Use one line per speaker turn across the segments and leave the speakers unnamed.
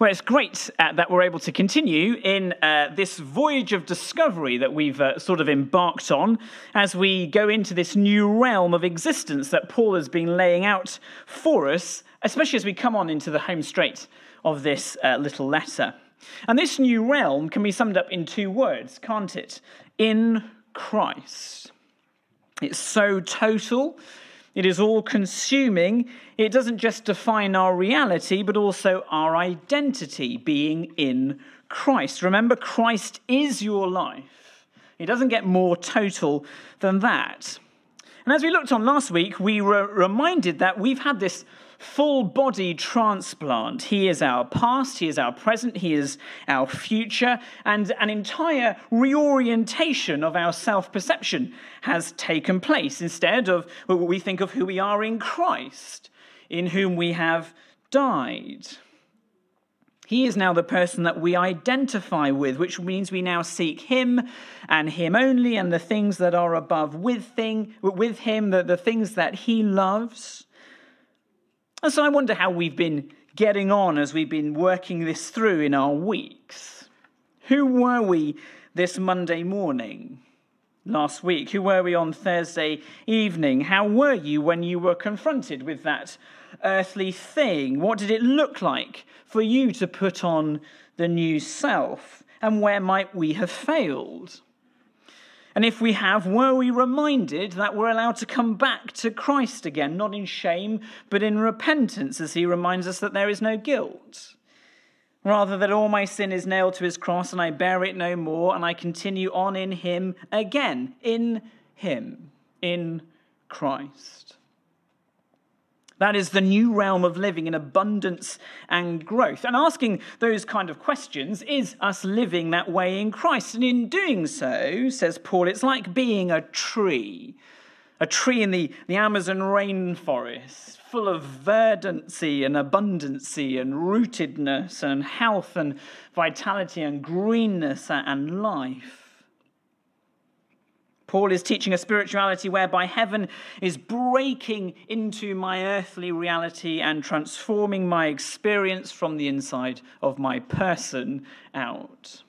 Well, it's great uh, that we're able to continue in uh, this voyage of discovery that we've uh, sort of embarked on as we go into this new realm of existence that Paul has been laying out for us, especially as we come on into the home straight of this uh, little letter. And this new realm can be summed up in two words, can't it? In Christ. It's so total it is all consuming. It doesn't just define our reality, but also our identity, being in Christ. Remember, Christ is your life. It doesn't get more total than that. And as we looked on last week, we were reminded that we've had this full body transplant. He is our past, He is our present, He is our future, and an entire reorientation of our self perception has taken place. Instead of what we think of who we are in Christ, in whom we have died. He is now the person that we identify with, which means we now seek Him and Him only and the things that are above with, thing, with Him, the, the things that He loves. And so I wonder how we've been getting on as we've been working this through in our weeks. Who were we this Monday morning? Last week? Who were we on Thursday evening? How were you when you were confronted with that earthly thing? What did it look like for you to put on the new self? And where might we have failed? And if we have, were we reminded that we're allowed to come back to Christ again, not in shame, but in repentance, as he reminds us that there is no guilt? Rather, that all my sin is nailed to his cross and I bear it no more, and I continue on in him again, in him, in Christ. That is the new realm of living in abundance and growth. And asking those kind of questions is us living that way in Christ. And in doing so, says Paul, it's like being a tree, a tree in the, the Amazon rainforest, full of verdancy and abundancy and rootedness and health and vitality and greenness and life. Paul is teaching a spirituality whereby heaven is breaking into my earthly reality and transforming my experience from the inside of my person out.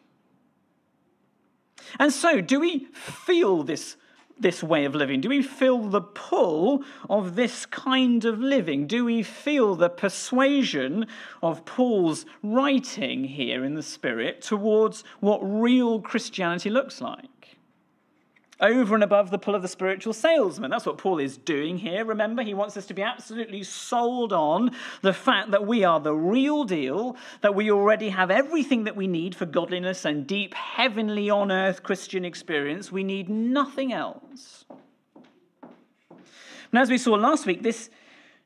And so, do we feel this, this way of living? Do we feel the pull of this kind of living? Do we feel the persuasion of Paul's writing here in the Spirit towards what real Christianity looks like? Over and above the pull of the spiritual salesman. That's what Paul is doing here. Remember, he wants us to be absolutely sold on the fact that we are the real deal, that we already have everything that we need for godliness and deep, heavenly on earth Christian experience. We need nothing else. And as we saw last week, this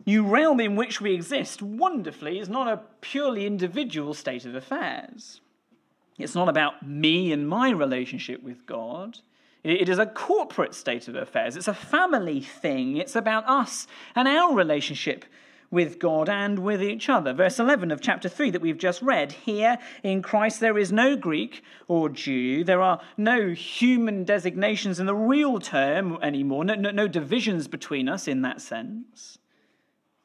new realm in which we exist, wonderfully, is not a purely individual state of affairs. It's not about me and my relationship with God. It is a corporate state of affairs. It's a family thing. It's about us and our relationship with God and with each other. Verse 11 of chapter 3 that we've just read. Here in Christ, there is no Greek or Jew. There are no human designations in the real term anymore, no, no, no divisions between us in that sense.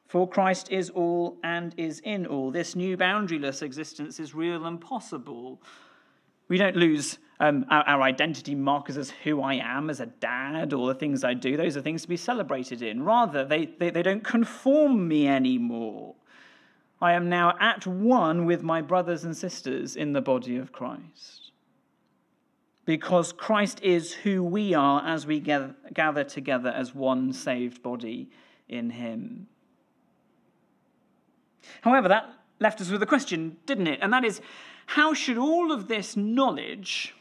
For Christ is all and is in all. This new boundaryless existence is real and possible. We don't lose um, our, our, identity markers as who I am as a dad or the things I do. Those are things to be celebrated in. Rather, they, they, they don't conform me anymore. I am now at one with my brothers and sisters in the body of Christ. Because Christ is who we are as we gather, gather together as one saved body in Him. However, that left us with a question, didn't it? And that is how should all of this knowledge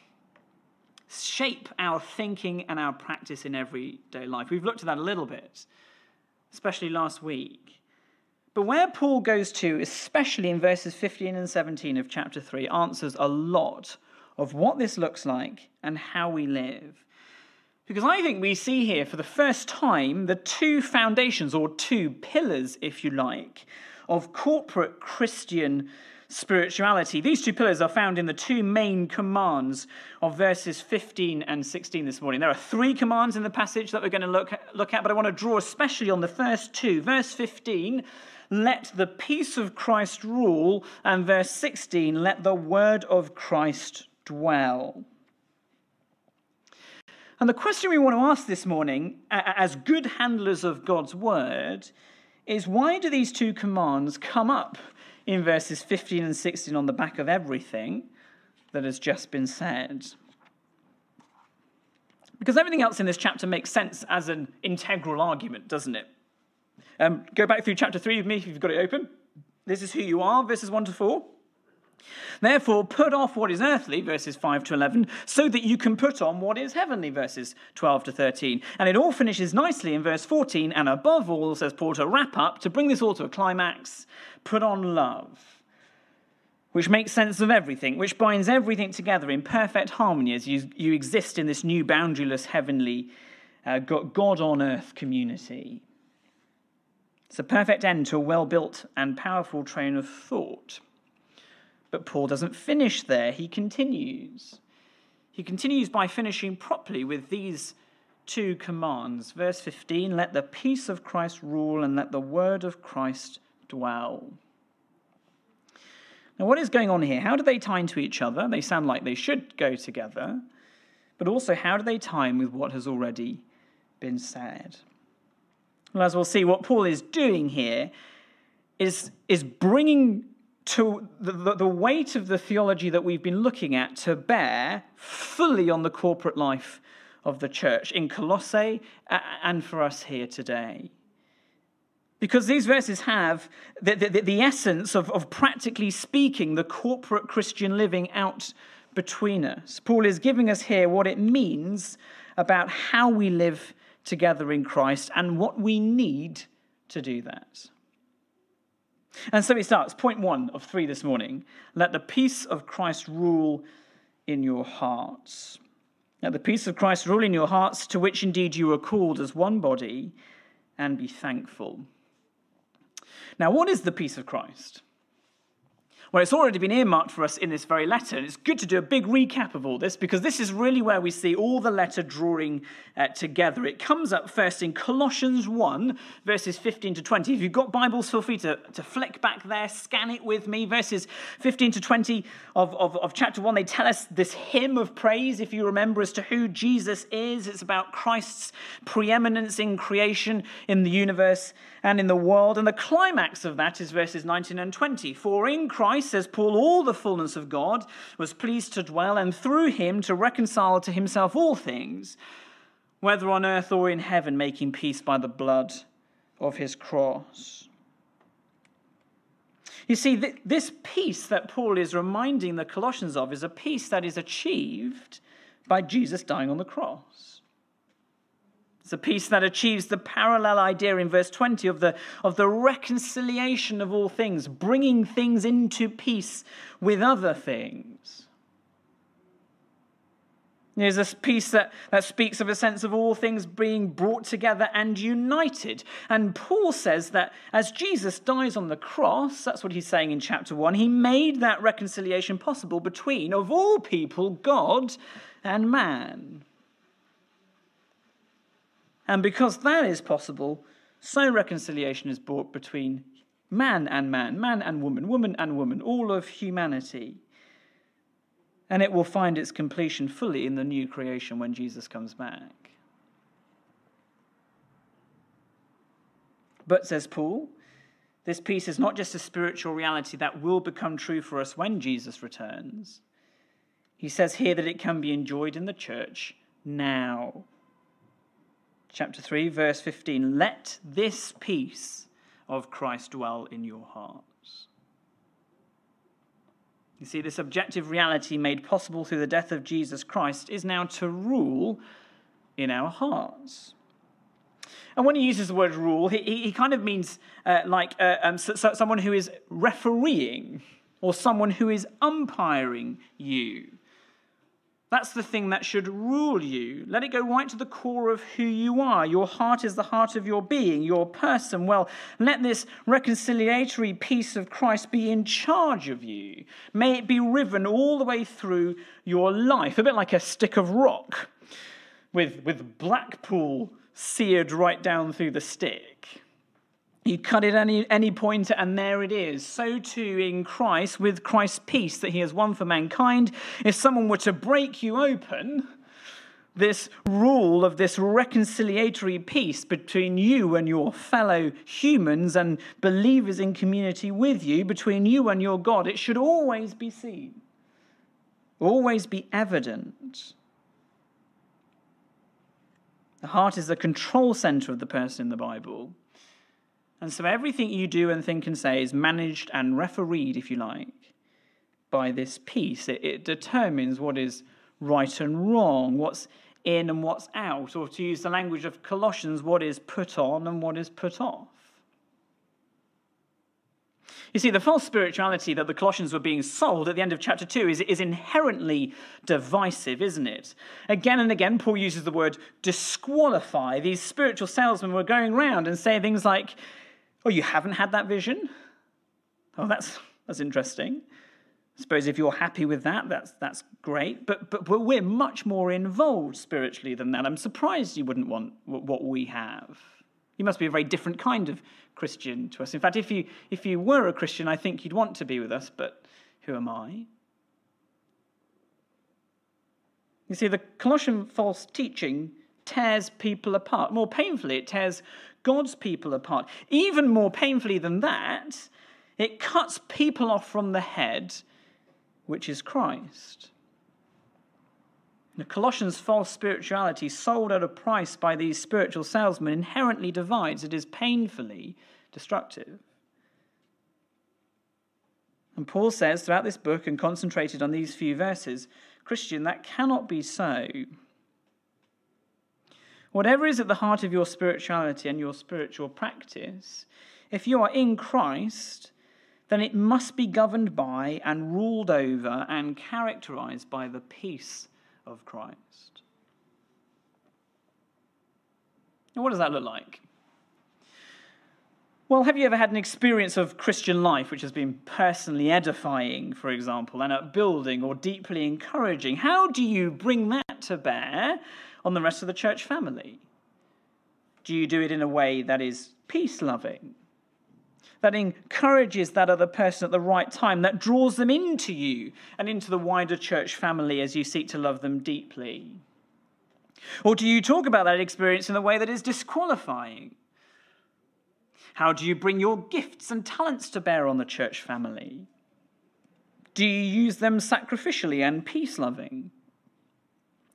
shape our thinking and our practice in everyday life. We've looked at that a little bit, especially last week. But where Paul goes to, especially in verses 15 and 17 of chapter 3, answers a lot of what this looks like and how we live. Because I think we see here for the first time the two foundations, or two pillars, if you like, of corporate Christian spirituality. These two pillars are found in the two main commands of verses 15 and 16 this morning. There are three commands in the passage that we're going to look at, look at but I want to draw especially on the first two. Verse 15 let the peace of Christ rule. And verse 16, let the word of Christ dwell. And the question we want to ask this morning, as good handlers of God's word, is why do these two commands come up in verses 15 and 16 on the back of everything that has just been said? Because everything else in this chapter makes sense as an integral argument, doesn't it? Um, go back through chapter 3 with me if you've got it open. This is who you are, verses 1 to 4. Therefore, put off what is earthly, verses 5 to 11, so that you can put on what is heavenly, verses 12 to 13. And it all finishes nicely in verse 14. And above all, says Paul, to wrap up, to bring this all to a climax, put on love which makes sense of everything, which binds everything together in perfect harmony as you, you exist in this new boundaryless heavenly uh, God on earth community. It's a perfect end to a well built and powerful train of thought. But Paul doesn't finish there, he continues. He continues by finishing properly with these two commands. Verse 15 let the peace of Christ rule and let the word of Christ dwell. Now, what is going on here? How do they tie into each other? They sound like they should go together. But also, how do they tie in with what has already been said? Well, as we'll see, what Paul is doing here is, is bringing to the, the, the weight of the theology that we've been looking at to bear fully on the corporate life of the church in Colossae and for us here today. Because these verses have the, the, the essence of, of practically speaking the corporate Christian living out between us. Paul is giving us here what it means about how we live together in Christ and what we need to do that. And so it starts, point one of three this morning let the peace of Christ rule in your hearts. Let the peace of Christ rule in your hearts, to which indeed you are called as one body, and be thankful. Now, what is the peace of Christ? Well, it's already been earmarked for us in this very letter. And it's good to do a big recap of all this because this is really where we see all the letter drawing uh, together. It comes up first in Colossians 1, verses 15 to 20. If you've got Bibles, feel free to, to flick back there, scan it with me. Verses 15 to 20 of, of, of chapter 1, they tell us this hymn of praise, if you remember, as to who Jesus is. It's about Christ's preeminence in creation, in the universe, and in the world. And the climax of that is verses 19 and 20. For in Christ, Christ, says Paul, all the fullness of God was pleased to dwell, and through him to reconcile to himself all things, whether on earth or in heaven, making peace by the blood of his cross. You see, this peace that Paul is reminding the Colossians of is a peace that is achieved by Jesus dying on the cross. It's a peace that achieves the parallel idea in verse 20 of the, of the reconciliation of all things, bringing things into peace with other things. There's this piece that, that speaks of a sense of all things being brought together and united. And Paul says that as Jesus dies on the cross, that's what he's saying in chapter 1, he made that reconciliation possible between, of all people, God and man. And because that is possible, so reconciliation is brought between man and man, man and woman, woman and woman, all of humanity. And it will find its completion fully in the new creation when Jesus comes back. But, says Paul, this peace is not just a spiritual reality that will become true for us when Jesus returns. He says here that it can be enjoyed in the church now chapter 3, verse 15 Let this peace of Christ dwell in your hearts. You see, this objective reality made possible through the death of Jesus Christ is now to rule in our hearts. And when he uses the word rule, he, he kind of means uh, like uh, um, so, so someone who is refereeing or someone who is umpiring you. That's the thing that should rule you. Let it go right to the core of who you are. Your heart is the heart of your being, your person. Well, let this reconciliatory peace of Christ be in charge of you. May it be riven all the way through your life, a bit like a stick of rock with, with Blackpool seared right down through the stick. You cut it any any point, and there it is. So too in Christ, with Christ's peace that He has won for mankind. If someone were to break you open, this rule of this reconciliatory peace between you and your fellow humans and believers in community with you, between you and your God, it should always be seen, always be evident. The heart is the control center of the person in the Bible. And so everything you do and think and say is managed and refereed, if you like, by this peace. It, it determines what is right and wrong, what's in and what's out, or to use the language of Colossians, what is put on and what is put off. You see, the false spirituality that the Colossians were being sold at the end of chapter 2 is, is inherently divisive, isn't it? Again and again, Paul uses the word disqualify. These spiritual salesmen were going around and saying things like, Oh, you haven't had that vision? Oh, that's, that's interesting. I suppose if you're happy with that, that's, that's great. But, but, but we're much more involved spiritually than that. I'm surprised you wouldn't want what we have. You must be a very different kind of Christian to us. In fact, if you, if you were a Christian, I think you'd want to be with us, but who am I? You see, the Colossian false teaching tears people apart. More painfully, it tears God's people apart. Even more painfully than that, it cuts people off from the head, which is Christ. The Colossians' false spirituality, sold at a price by these spiritual salesmen, inherently divides. It is painfully destructive. And Paul says throughout this book and concentrated on these few verses Christian, that cannot be so. Whatever is at the heart of your spirituality and your spiritual practice, if you are in Christ, then it must be governed by and ruled over and characterized by the peace of Christ. Now, what does that look like? Well, have you ever had an experience of Christian life which has been personally edifying, for example, and upbuilding or deeply encouraging? How do you bring that to bear on the rest of the church family? Do you do it in a way that is peace loving? That encourages that other person at the right time, that draws them into you and into the wider church family as you seek to love them deeply? Or do you talk about that experience in a way that is disqualifying? How do you bring your gifts and talents to bear on the church family? Do you use them sacrificially and peace loving?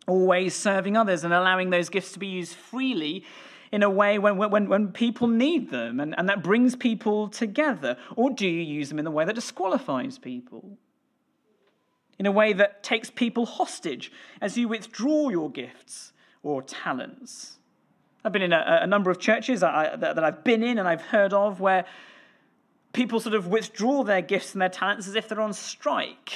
Always serving others and allowing those gifts to be used freely in a way when, when, when people need them and, and that brings people together? Or do you use them in a way that disqualifies people? In a way that takes people hostage as you withdraw your gifts or talents? I've been in a, a number of churches that, that I've been in and I've heard of where people sort of withdraw their gifts and their talents as if they're on strike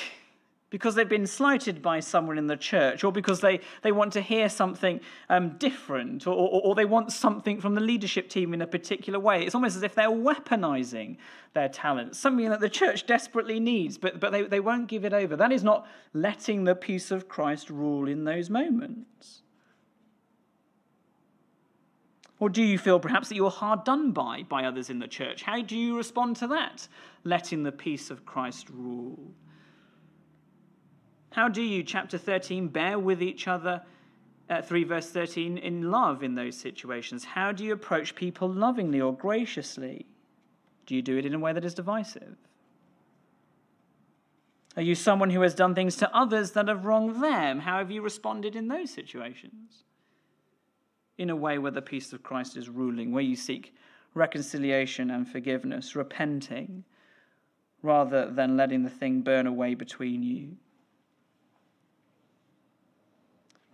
because they've been slighted by someone in the church, or because they, they want to hear something um, different, or, or, or, they want something from the leadership team in a particular way. It's almost as if they're weaponizing their talents, something that the church desperately needs, but, but they, they won't give it over. That is not letting the peace of Christ rule in those moments. Or do you feel perhaps that you're hard done by by others in the church? How do you respond to that? Letting the peace of Christ rule. How do you, chapter 13, bear with each other, uh, 3 verse 13, in love in those situations? How do you approach people lovingly or graciously? Do you do it in a way that is divisive? Are you someone who has done things to others that have wronged them? How have you responded in those situations? In a way where the peace of Christ is ruling, where you seek reconciliation and forgiveness, repenting, rather than letting the thing burn away between you.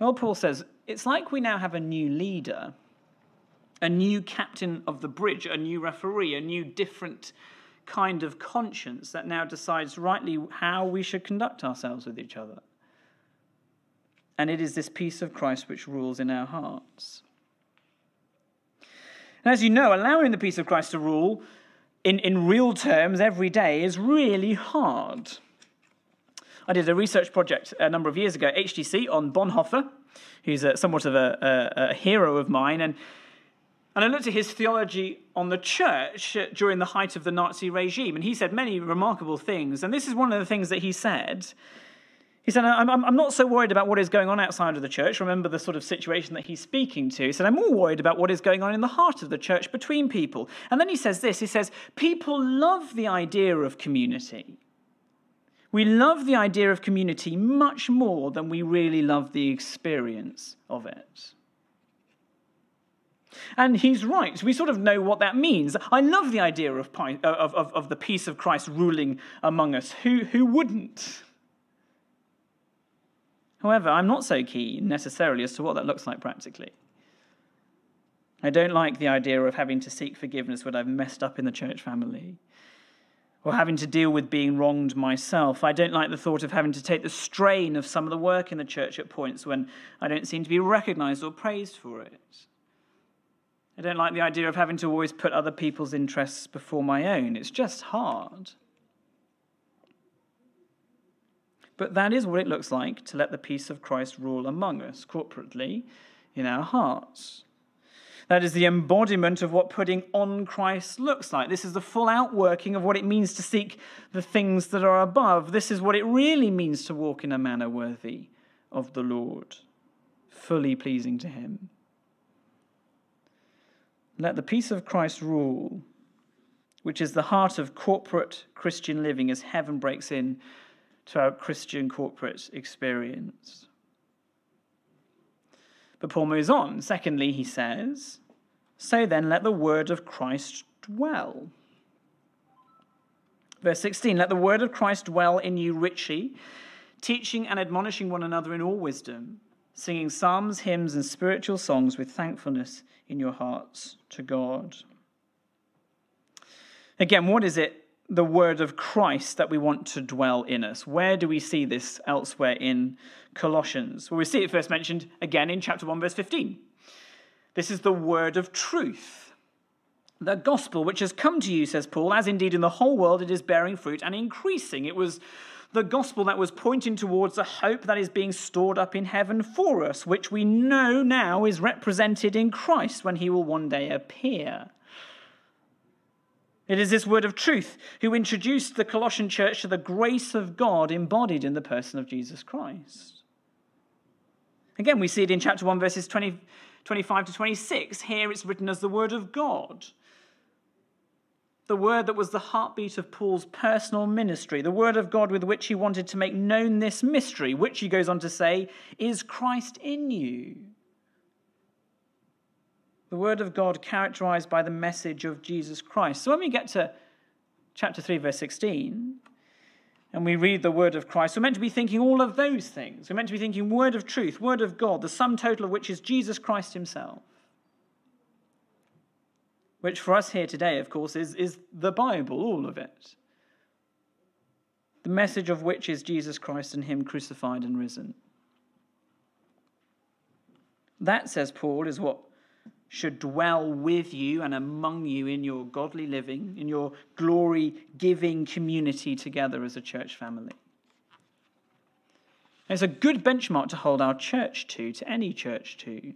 Well, Paul says it's like we now have a new leader, a new captain of the bridge, a new referee, a new different kind of conscience that now decides rightly how we should conduct ourselves with each other. And it is this peace of Christ which rules in our hearts. And as you know, allowing the peace of Christ to rule in, in real terms every day is really hard. I did a research project a number of years ago HTC on Bonhoeffer, who's a, somewhat of a, a, a hero of mine. And And I looked at his theology on the church during the height of the Nazi regime, and he said many remarkable things. And this is one of the things that he said. He said, I'm, I'm not so worried about what is going on outside of the church. Remember the sort of situation that he's speaking to. He said, I'm more worried about what is going on in the heart of the church between people. And then he says this he says, People love the idea of community. We love the idea of community much more than we really love the experience of it. And he's right. We sort of know what that means. I love the idea of, uh, of, of, of the peace of Christ ruling among us. Who, who wouldn't? However, I'm not so keen necessarily as to what that looks like practically. I don't like the idea of having to seek forgiveness when I've messed up in the church family or having to deal with being wronged myself. I don't like the thought of having to take the strain of some of the work in the church at points when I don't seem to be recognized or praised for it. I don't like the idea of having to always put other people's interests before my own. It's just hard. But that is what it looks like to let the peace of Christ rule among us corporately in our hearts. That is the embodiment of what putting on Christ looks like. This is the full outworking of what it means to seek the things that are above. This is what it really means to walk in a manner worthy of the Lord, fully pleasing to Him. Let the peace of Christ rule, which is the heart of corporate Christian living as heaven breaks in to our Christian corporate experience. But Paul moves on. Secondly, he says, So then let the word of Christ dwell. Verse 16 Let the word of Christ dwell in you richly, teaching and admonishing one another in all wisdom, singing psalms, hymns, and spiritual songs with thankfulness in your hearts to God. Again, what is it the word of Christ that we want to dwell in us. Where do we see this elsewhere in Colossians? Well, we see it first mentioned again in chapter 1, verse 15. This is the word of truth. The gospel which has come to you, says Paul, as indeed in the whole world it is bearing fruit and increasing. It was the gospel that was pointing towards a hope that is being stored up in heaven for us, which we know now is represented in Christ when he will one day appear. It is this word of truth who introduced the Colossian church to the grace of God embodied in the person of Jesus Christ. Again, we see it in chapter 1, verses 20, 25 to 26. Here it's written as the word of God. The word that was the heartbeat of Paul's personal ministry, the word of God with which he wanted to make known this mystery, which he goes on to say is Christ in you the Word of God characterized by the message of Jesus Christ. So when we get to chapter 3, verse 16, and we read the Word of Christ, we're meant to be thinking all of those things. We're meant to be thinking Word of truth, Word of God, the sum total of which is Jesus Christ Himself. Which for us here today, of course, is, is the Bible, all of it. The message of which is Jesus Christ and Him crucified and risen. That, says Paul, is what should dwell with you and among you in your godly living, in your glory giving community together as a church family. It's a good benchmark to hold our church to, to any church to.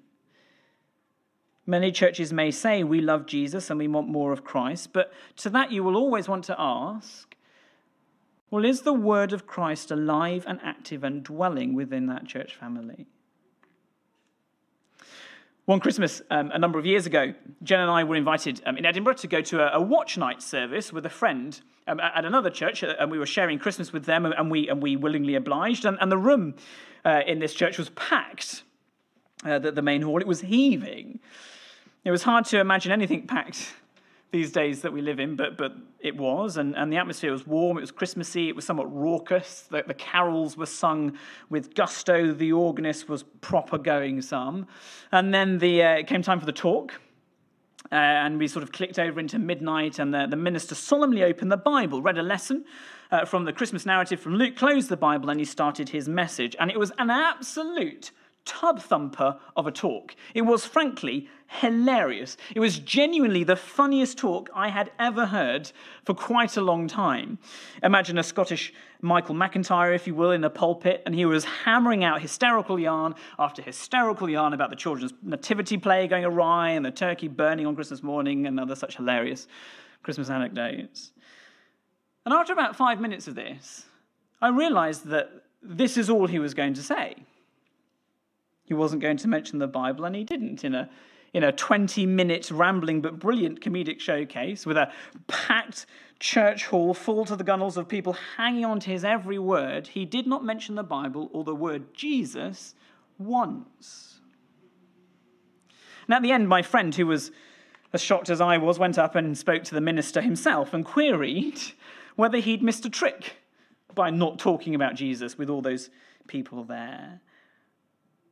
Many churches may say we love Jesus and we want more of Christ, but to that you will always want to ask well, is the word of Christ alive and active and dwelling within that church family? One Christmas, um, a number of years ago, Jen and I were invited um, in Edinburgh to go to a, a, watch night service with a friend um, at another church, uh, and we were sharing Christmas with them, and we, and we willingly obliged. And, and the room uh, in this church was packed, uh, the, the main hall, it was heaving. It was hard to imagine anything packed these days that we live in, but, but it was, and, and the atmosphere was warm, it was Christmassy, it was somewhat raucous. The, the carols were sung with gusto, the organist was proper going some. And then the, uh, it came time for the talk. Uh, and we sort of clicked over into midnight, and the, the minister solemnly opened the Bible, read a lesson uh, from the Christmas narrative from Luke, closed the Bible, and he started his message. And it was an absolute tub thumper of a talk. It was, frankly, hilarious. It was genuinely the funniest talk I had ever heard for quite a long time. Imagine a Scottish Michael McIntyre, if you will, in a pulpit, and he was hammering out hysterical yarn after hysterical yarn about the children's nativity play going awry and the turkey burning on Christmas morning and other such hilarious Christmas anecdotes. And after about five minutes of this, I realized that this is all he was going to say. He wasn't going to mention the Bible, and he didn't in a, in a 20 minute rambling but brilliant comedic showcase with a packed church hall full to the gunnels of people hanging on to his every word. He did not mention the Bible or the word Jesus once. And at the end, my friend, who was as shocked as I was, went up and spoke to the minister himself and queried whether he'd missed a trick by not talking about Jesus with all those people there.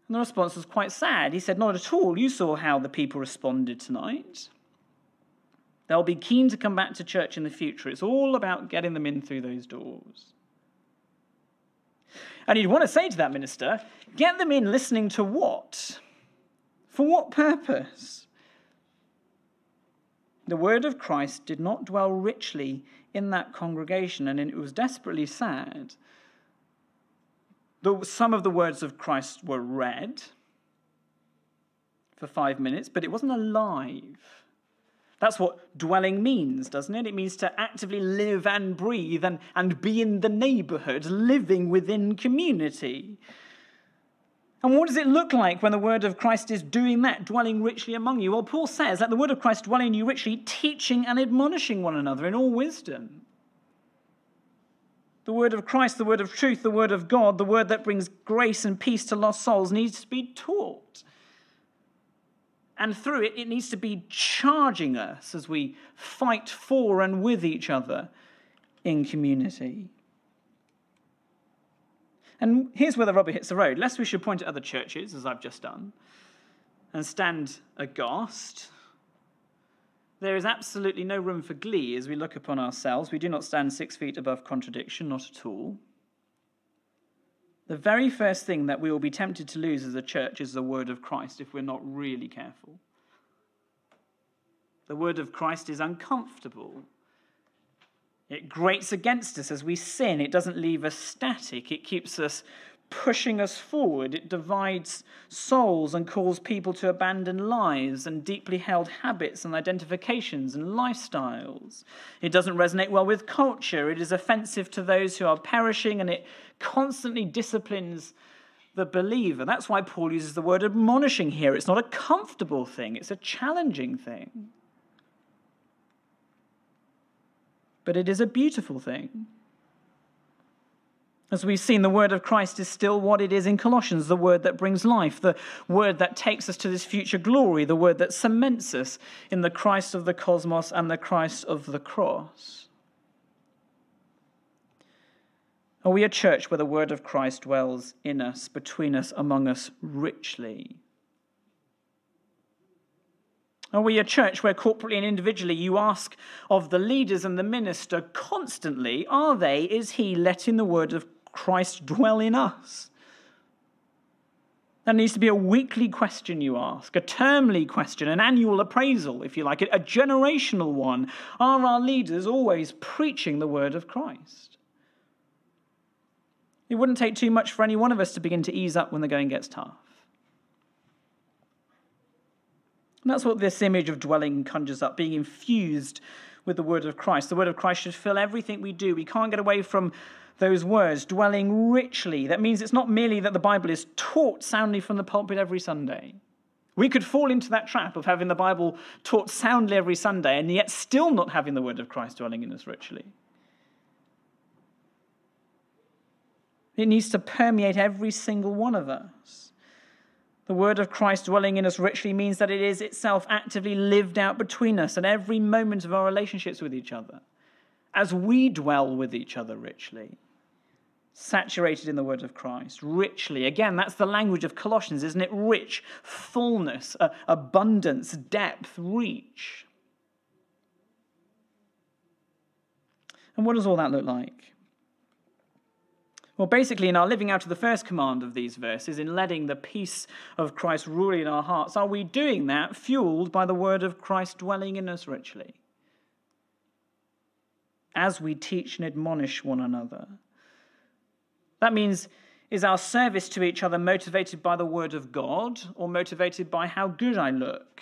And the response was quite sad. He said, Not at all. You saw how the people responded tonight. They'll be keen to come back to church in the future. It's all about getting them in through those doors. And you'd want to say to that minister, Get them in listening to what? For what purpose? The word of Christ did not dwell richly in that congregation, and it was desperately sad the, some of the words of Christ were read for five minutes, but it wasn't alive. That's what dwelling means, doesn't it? It means to actively live and breathe and, and be in the neighborhood, living within community. And what does it look like when the word of Christ is doing that, dwelling richly among you? Well, Paul says, let the word of Christ dwell in you richly, teaching and admonishing one another in all wisdom the word of Christ, the word of truth, the word of God, the word that brings grace and peace to lost souls needs to be taught. And through it, it needs to be charging us as we fight for and with each other in community. And here's where the rubber hits the road. Lest we should point at other churches, as I've just done, and stand aghast there is absolutely no room for glee as we look upon ourselves. We do not stand six feet above contradiction, not at all. The very first thing that we will be tempted to lose as a church is the word of Christ if we're not really careful. The word of Christ is uncomfortable. It grates against us as we sin. It doesn't leave us static. It keeps us pushing us forward. It divides souls and calls people to abandon lives and deeply held habits and identifications and lifestyles. It doesn't resonate well with culture. It is offensive to those who are perishing and it constantly disciplines the believer. That's why Paul uses the word admonishing here. It's not a comfortable thing, it's a challenging thing. But it is a beautiful thing. As we've seen, the word of Christ is still what it is in Colossians the word that brings life, the word that takes us to this future glory, the word that cements us in the Christ of the cosmos and the Christ of the cross. Are we a church where the word of Christ dwells in us, between us, among us richly? Are we a church where corporately and individually you ask of the leaders and the minister constantly, are they, is he letting the word of Christ dwell in us? That needs to be a weekly question you ask, a termly question, an annual appraisal, if you like, it, a generational one. Are our leaders always preaching the word of Christ? It wouldn't take too much for any one of us to begin to ease up when the going gets tough. And that's what this image of dwelling conjures up, being infused with the word of Christ. The word of Christ should fill everything we do. We can't get away from those words, dwelling richly. That means it's not merely that the Bible is taught soundly from the pulpit every Sunday. We could fall into that trap of having the Bible taught soundly every Sunday and yet still not having the word of Christ dwelling in us richly. It needs to permeate every single one of us. The word of Christ dwelling in us richly means that it is itself actively lived out between us at every moment of our relationships with each other, as we dwell with each other richly saturated in the word of Christ, richly. Again, that's the language of Colossians, isn't it? Rich, fullness, uh, abundance, depth, reach. And what does all that look like? Well, basically, in our living out of the first command of these verses, in letting the peace of Christ rule in our hearts, are we doing that fueled by the word of Christ dwelling in us richly? As we teach and admonish one another. That means, is our service to each other motivated by the word of God or motivated by how good I look?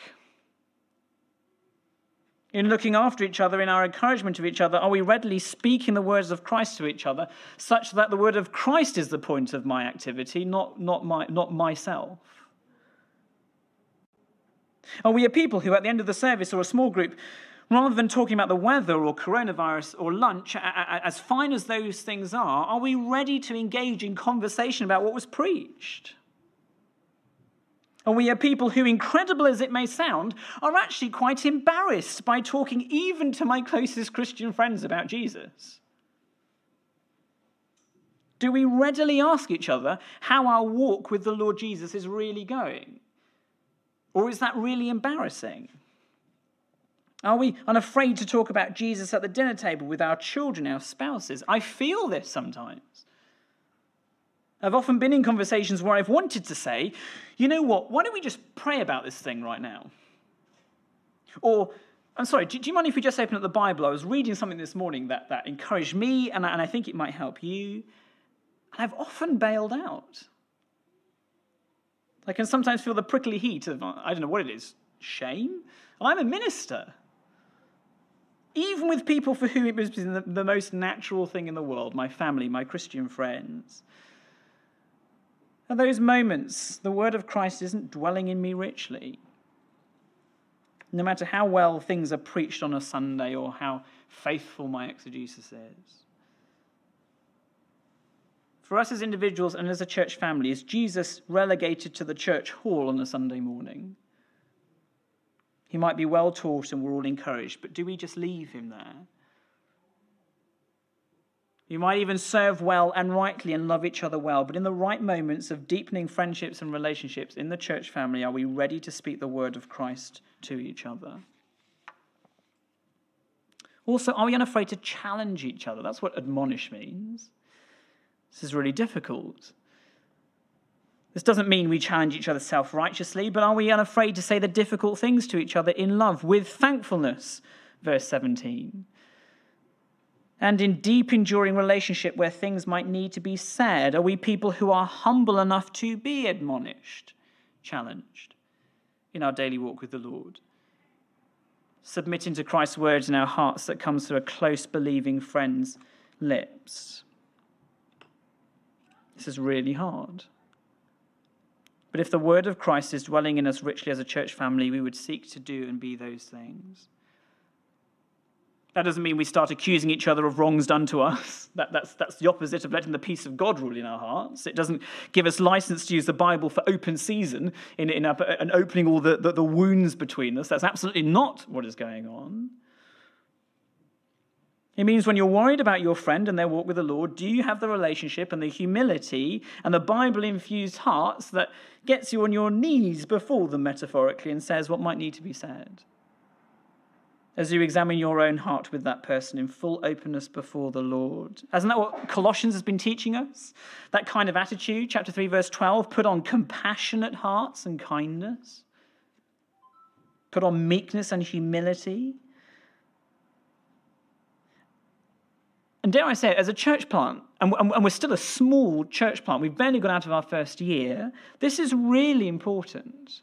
in looking after each other, in our encouragement of each other, are we readily speaking the words of Christ to each other, such that the word of Christ is the point of my activity, not, not, my, not myself? Are we a people who, at the end of the service or a small group, rather than talking about the weather or coronavirus or lunch, as fine as those things are, are we ready to engage in conversation about what was preached? And we are people who, incredible as it may sound, are actually quite embarrassed by talking even to my closest Christian friends about Jesus. Do we readily ask each other how our walk with the Lord Jesus is really going? Or is that really embarrassing? Are we unafraid to talk about Jesus at the dinner table with our children, our spouses? I feel this sometimes. I've often been in conversations where I've wanted to say, you know what, why don't we just pray about this thing right now? Or, I'm sorry, do, do you mind if we just open up the Bible? I was reading something this morning that, that encouraged me, and I, and I think it might help you. And I've often bailed out. I can sometimes feel the prickly heat of, I don't know what it is, shame? I'm a minister. Even with people for whom it was the, the most natural thing in the world, my family, my Christian friends. At those moments, the word of Christ isn't dwelling in me richly. No matter how well things are preached on a Sunday or how faithful my exegesis is. For us as individuals and as a church family, is Jesus relegated to the church hall on a Sunday morning? He might be well taught and we're all encouraged, but do we just leave him there? You might even serve well and rightly and love each other well, but in the right moments of deepening friendships and relationships in the church family, are we ready to speak the word of Christ to each other? Also, are we unafraid to challenge each other? That's what admonish means. This is really difficult. This doesn't mean we challenge each other self righteously, but are we unafraid to say the difficult things to each other in love with thankfulness? Verse 17 and in deep, enduring relationship where things might need to be said? Are we people who are humble enough to be admonished, challenged in our daily walk with the Lord? Submitting to Christ's words in our hearts that comes through a close, believing friend's lips. This is really hard. But if the word of Christ is dwelling in us richly as a church family, we would seek to do and be those things. That doesn't mean we start accusing each other of wrongs done to us. That, that's, that's the opposite of letting the peace of God rule in our hearts. It doesn't give us license to use the Bible for open season in, in and opening all the, the, the wounds between us. That's absolutely not what is going on. It means when you're worried about your friend and their walk with the Lord, do you have the relationship and the humility and the Bible infused hearts that gets you on your knees before them metaphorically and says what might need to be said? as you examine your own heart with that person in full openness before the Lord. Isn't that what Colossians has been teaching us? That kind of attitude, chapter 3, verse 12, put on compassionate hearts and kindness, put on meekness and humility. And dare I say it, as a church plant, and we're still a small church plant, we've barely got out of our first year, this is really important.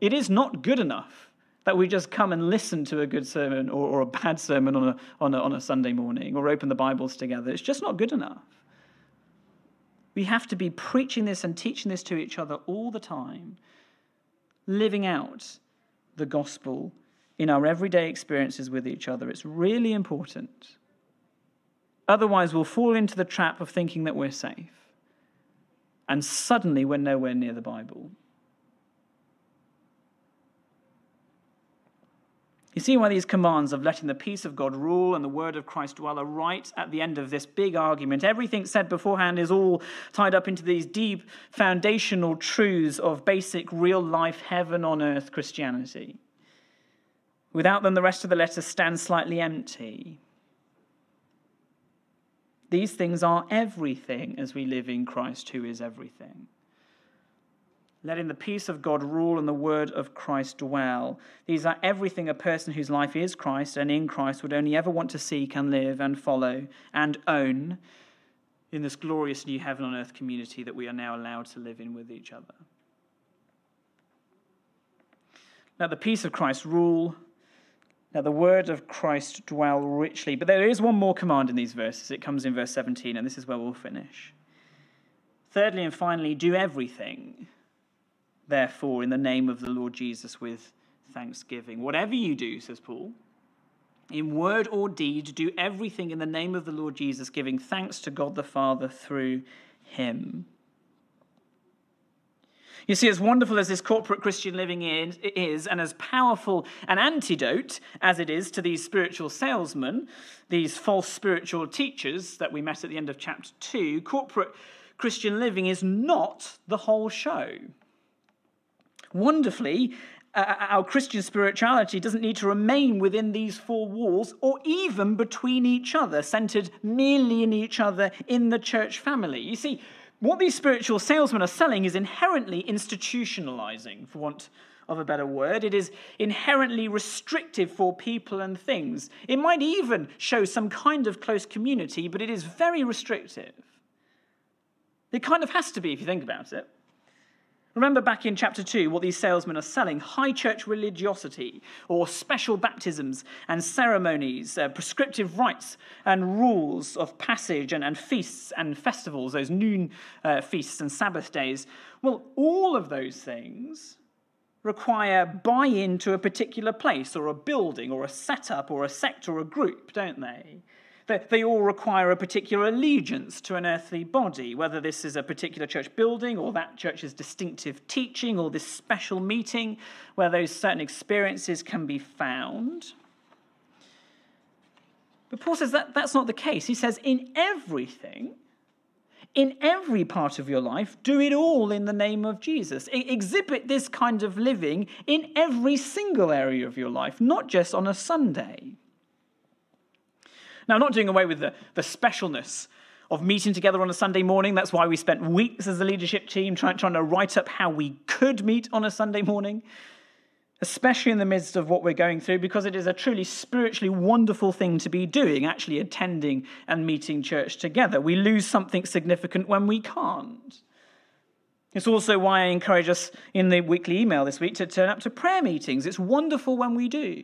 It is not good enough that we just come and listen to a good sermon or, or a bad sermon on a, on, a, on a Sunday morning or open the Bibles together. It's just not good enough. We have to be preaching this and teaching this to each other all the time, living out the gospel in our everyday experiences with each other. It's really important. Otherwise, we'll fall into the trap of thinking that we're safe. And suddenly, we're nowhere near the Bible. You see why these commands of letting the peace of God rule and the word of Christ dwell are right at the end of this big argument. Everything said beforehand is all tied up into these deep foundational truths of basic real life, heaven on earth Christianity. Without them, the rest of the letter stands slightly empty. These things are everything as we live in Christ, who is everything. Letting the peace of God rule and the word of Christ dwell. These are everything a person whose life is Christ and in Christ would only ever want to seek and live and follow and own in this glorious new heaven on earth community that we are now allowed to live in with each other. Let the peace of Christ rule. Let the word of Christ dwell richly. But there is one more command in these verses. It comes in verse 17, and this is where we'll finish. Thirdly and finally, do everything, therefore, in the name of the Lord Jesus with thanksgiving. Whatever you do, says Paul, in word or deed, do everything in the name of the Lord Jesus, giving thanks to God the Father through him. You see, as wonderful as this corporate Christian living is, and as powerful an antidote as it is to these spiritual salesmen, these false spiritual teachers that we met at the end of chapter 2, corporate Christian living is not the whole show. Wonderfully, uh, our Christian spirituality doesn't need to remain within these four walls or even between each other, centered merely in each other in the church family. You see, what these spiritual salesmen are selling is inherently institutionalizing, for want of a better word. It is inherently restrictive for people and things. It might even show some kind of close community, but it is very restrictive. It kind of has to be if you think about it. Remember back in chapter 2 what these salesmen are selling high church religiosity, or special baptisms and ceremonies, uh, prescriptive rites and rules of passage and, and feasts and festivals, those noon uh, feasts and Sabbath days. Well, all of those things require buy in to a particular place or a building or a setup or a sect or a group, don't they? They all require a particular allegiance to an earthly body, whether this is a particular church building or that church's distinctive teaching or this special meeting where those certain experiences can be found. But Paul says that that's not the case. He says, in everything, in every part of your life, do it all in the name of Jesus. exhibit this kind of living in every single area of your life, not just on a Sunday. Now, not doing away with the, the specialness of meeting together on a Sunday morning. That's why we spent weeks as a leadership team trying, trying to write up how we could meet on a Sunday morning, especially in the midst of what we're going through, because it is a truly spiritually wonderful thing to be doing, actually attending and meeting church together. We lose something significant when we can't. It's also why I encourage us in the weekly email this week to turn up to prayer meetings. It's wonderful when we do.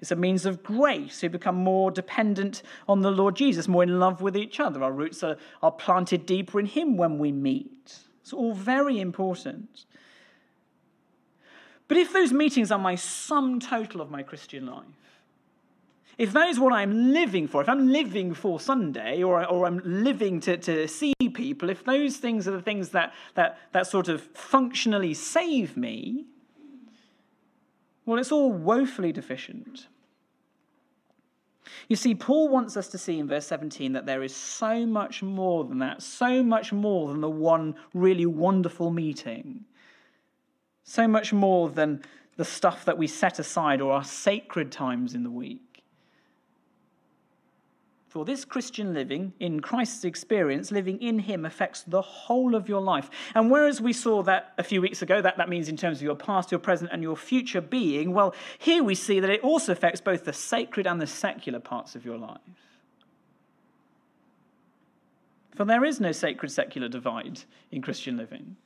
It's a means of grace. We become more dependent on the Lord Jesus, more in love with each other. Our roots are, are planted deeper in Him when we meet. It's all very important. But if those meetings are my sum total of my Christian life, if that is what I'm living for, if I'm living for Sunday or, or I'm living to, to see people, if those things are the things that, that, that sort of functionally save me, well, it's all woefully deficient. You see, Paul wants us to see in verse 17 that there is so much more than that, so much more than the one really wonderful meeting, so much more than the stuff that we set aside or our sacred times in the week. For this Christian living, in Christ's experience, living in Him affects the whole of your life. And whereas we saw that a few weeks ago, that, that means in terms of your past, your present, and your future being, well, here we see that it also affects both the sacred and the secular parts of your life. For there is no sacred secular divide in Christian living.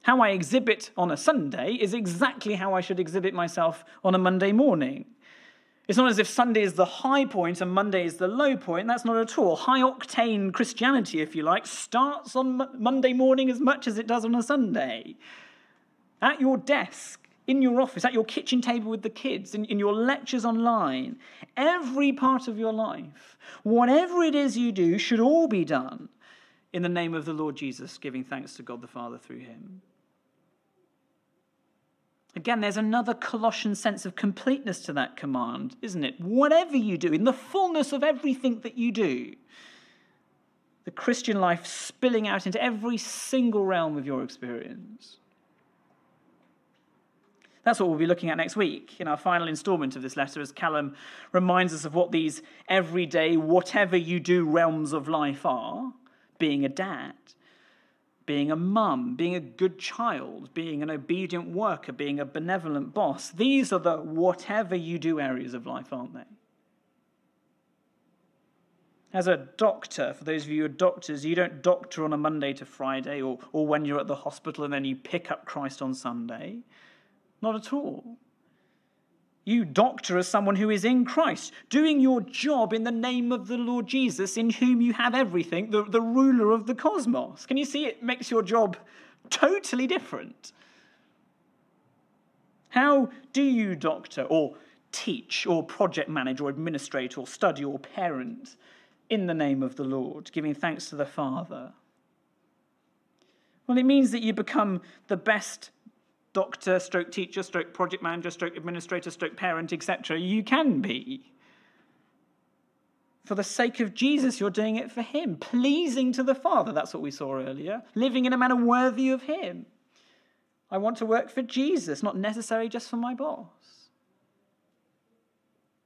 How I exhibit on a Sunday is exactly how I should exhibit myself on a Monday morning. It's not as if Sunday is the high point and Monday is the low point. That's not at all. High octane Christianity, if you like, starts on Monday morning as much as it does on a Sunday. At your desk, in your office, at your kitchen table with the kids, in, in your lectures online, every part of your life, whatever it is you do, should all be done in the name of the Lord Jesus, giving thanks to God the Father through him. Again, there's another Colossian sense of completeness to that command, isn't it? Whatever you do, in the fullness of everything that you do, the Christian life spilling out into every single realm of your experience. That's what we'll be looking at next week in our final installment of this letter, as Callum reminds us of what these everyday, whatever you do realms of life are being a dad, being a mum, being a good child, being an obedient worker, being a benevolent boss. These are the whatever you do areas of life, aren't they? As a doctor, for those of you who are doctors, you don't doctor on a Monday to Friday or, or when you're at the hospital and then you pick up Christ on Sunday. Not at all. You doctor as someone who is in Christ, doing your job in the name of the Lord Jesus, in whom you have everything, the, the ruler of the cosmos. Can you see it makes your job totally different? How do you doctor or teach or project manage or administrate or study or parent in the name of the Lord, giving thanks to the Father? Well, it means that you become the best doctor, stroke teacher, stroke project manager, stroke administrator, stroke parent, etc. You can be. For the sake of Jesus, you're doing it for Him, pleasing to the Father. That's what we saw earlier. Living in a manner worthy of Him. I want to work for Jesus, not necessarily just for my boss.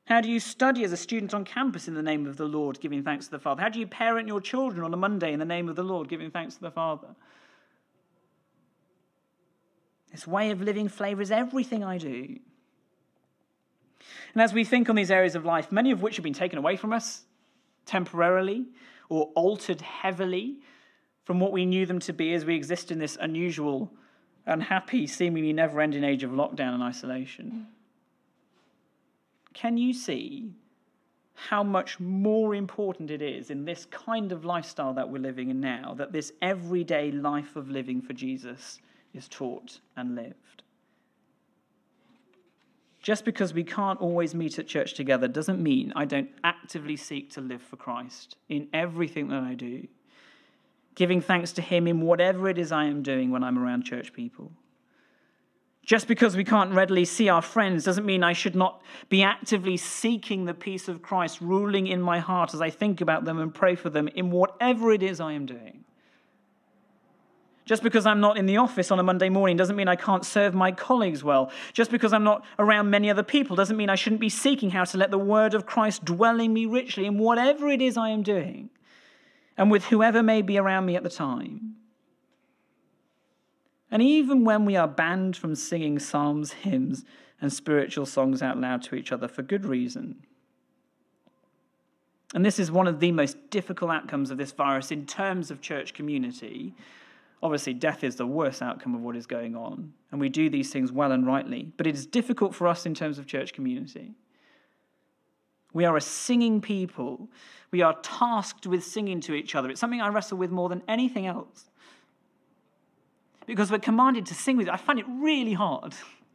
How do you study as a student on campus in the name of the Lord, giving thanks to the Father? How do you parent your children on a Monday in the name of the Lord, giving thanks to the Father? This way of living flavors everything I do. And as we think on these areas of life, many of which have been taken away from us temporarily or altered heavily from what we knew them to be as we exist in this unusual, unhappy, seemingly never ending age of lockdown and isolation. Can you see how much more important it is in this kind of lifestyle that we're living in now, that this everyday life of living for Jesus is taught and lived. Just because we can't always meet at church together doesn't mean I don't actively seek to live for Christ in everything that I do, giving thanks to Him in whatever it is I am doing when I'm around church people. Just because we can't readily see our friends doesn't mean I should not be actively seeking the peace of Christ ruling in my heart as I think about them and pray for them in whatever it is I am doing. Just because I'm not in the office on a Monday morning doesn't mean I can't serve my colleagues well. Just because I'm not around many other people doesn't mean I shouldn't be seeking how to let the word of Christ dwell in me richly in whatever it is I am doing and with whoever may be around me at the time. And even when we are banned from singing psalms, hymns, and spiritual songs out loud to each other for good reason. And this is one of the most difficult outcomes of this virus in terms of church community Obviously, death is the worst outcome of what is going on, and we do these things well and rightly, but it is difficult for us in terms of church community. We are a singing people. We are tasked with singing to each other. It's something I wrestle with more than anything else. Because we're commanded to sing with it. I find it really hard.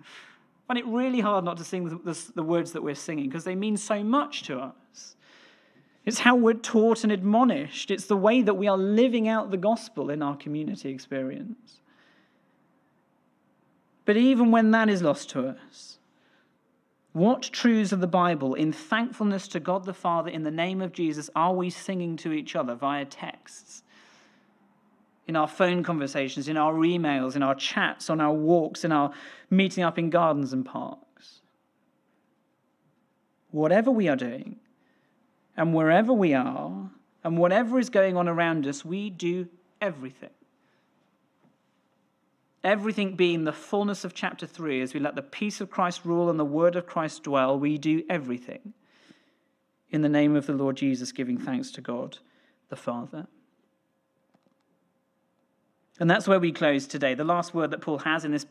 I find it really hard not to sing the, the, the words that we're singing because they mean so much to us. It's how we're taught and admonished. It's the way that we are living out the gospel in our community experience. But even when that is lost to us, what truths of the Bible, in thankfulness to God the Father in the name of Jesus, are we singing to each other via texts? In our phone conversations, in our emails, in our chats, on our walks, in our meeting up in gardens and parks. Whatever we are doing, and wherever we are, and whatever is going on around us, we do everything. Everything being the fullness of chapter 3, as we let the peace of Christ rule and the word of Christ dwell, we do everything in the name of the Lord Jesus, giving thanks to God the Father. And that's where we close today. The last word that Paul has in this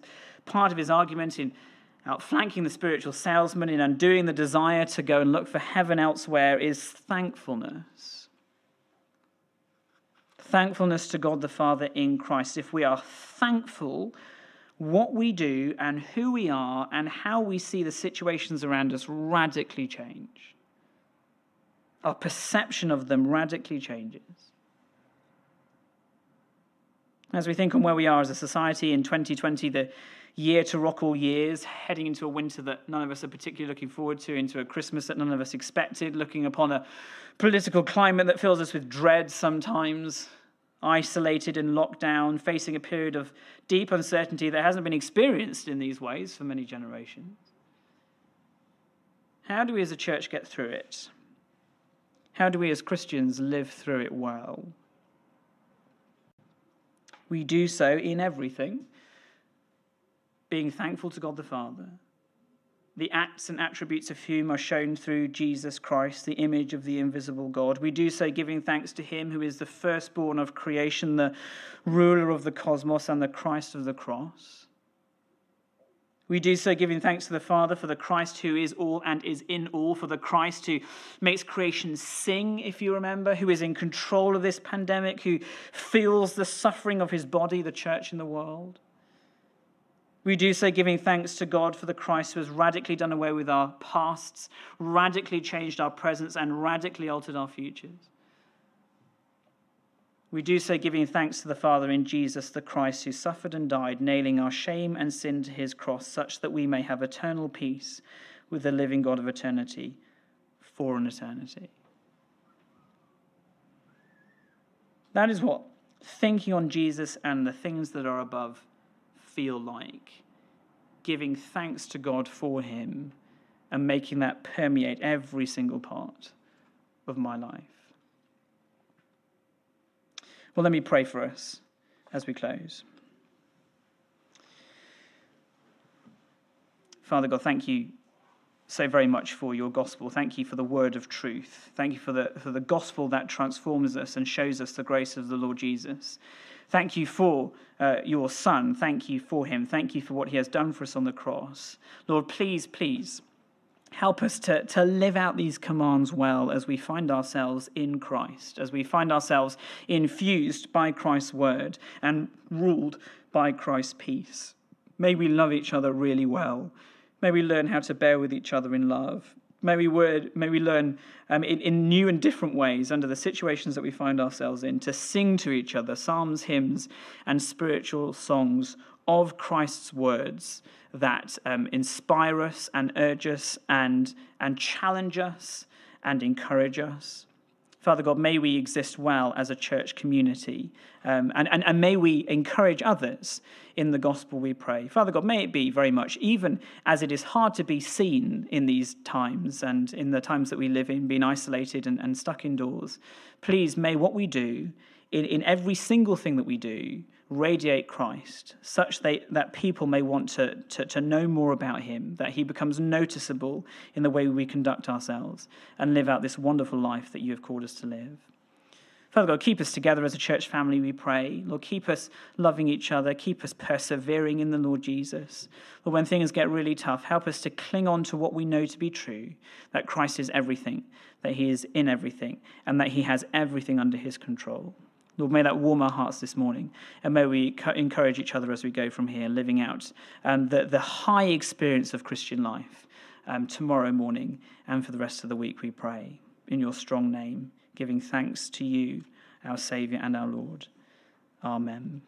part of his argument in outflanking the spiritual salesman in undoing the desire to go and look for heaven elsewhere is thankfulness. Thankfulness to God the Father in Christ. If we are thankful, what we do and who we are and how we see the situations around us radically change. Our perception of them radically changes. As we think on where we are as a society in 2020, the year to rock all years, heading into a winter that none of us are particularly looking forward to, into a Christmas that none of us expected, looking upon a political climate that fills us with dread sometimes, isolated in lockdown, facing a period of deep uncertainty that hasn't been experienced in these ways for many generations. How do we as a church get through it? How do we as Christians live through it well? We do so in everything, being thankful to God the Father the acts and attributes of whom are shown through Jesus Christ, the image of the invisible God. We do so giving thanks to him who is the firstborn of creation, the ruler of the cosmos, and the Christ of the cross. We do so giving thanks to the Father for the Christ who is all and is in all, for the Christ who makes creation sing, if you remember, who is in control of this pandemic, who feels the suffering of his body, the church in the world. We do so giving thanks to God for the Christ who has radically done away with our pasts, radically changed our presents, and radically altered our futures. We do so giving thanks to the Father in Jesus the Christ who suffered and died, nailing our shame and sin to his cross, such that we may have eternal peace with the living God of eternity for an eternity. That is what thinking on Jesus and the things that are above feel like giving thanks to God for him and making that permeate every single part of my life. Well, let me pray for us as we close. Father God, thank you so very much for your gospel. Thank you for the word of truth. Thank you for the, for the gospel that transforms us and shows us the grace of the Lord Jesus. Thank you for uh, your Son. Thank you for him. Thank you for what he has done for us on the cross. Lord, please, please help us to, to live out these commands well as we find ourselves in Christ, as we find ourselves infused by Christ's word and ruled by Christ's peace. May we love each other really well. May we learn how to bear with each other in love. May we, word, may we learn um, in, in new and different ways under the situations that we find ourselves in to sing to each other psalms, hymns, and spiritual songs of Christ's words that um, inspire us and urge us and, and challenge us and encourage us. Father God, may we exist well as a church community, um, and, and, and may we encourage others in the gospel, we pray. Father God, may it be very much, even as it is hard to be seen in these times and in the times that we live in, being isolated and, and stuck indoors. Please, may what we do, in, in every single thing that we do, radiate Christ, such that, that people may want to, to, to know more about him, that he becomes noticeable in the way we conduct ourselves and live out this wonderful life that you have called us to live. Father God, keep us together as a church family, we pray. Lord, keep us loving each other. Keep us persevering in the Lord Jesus. Lord, when things get really tough, help us to cling on to what we know to be true that Christ is everything, that he is in everything, and that he has everything under his control. Lord, may that warm our hearts this morning, and may we encourage each other as we go from here, living out um, the, the high experience of Christian life um, tomorrow morning and for the rest of the week, we pray. In your strong name, giving thanks to you, our Saviour and our Lord. Amen.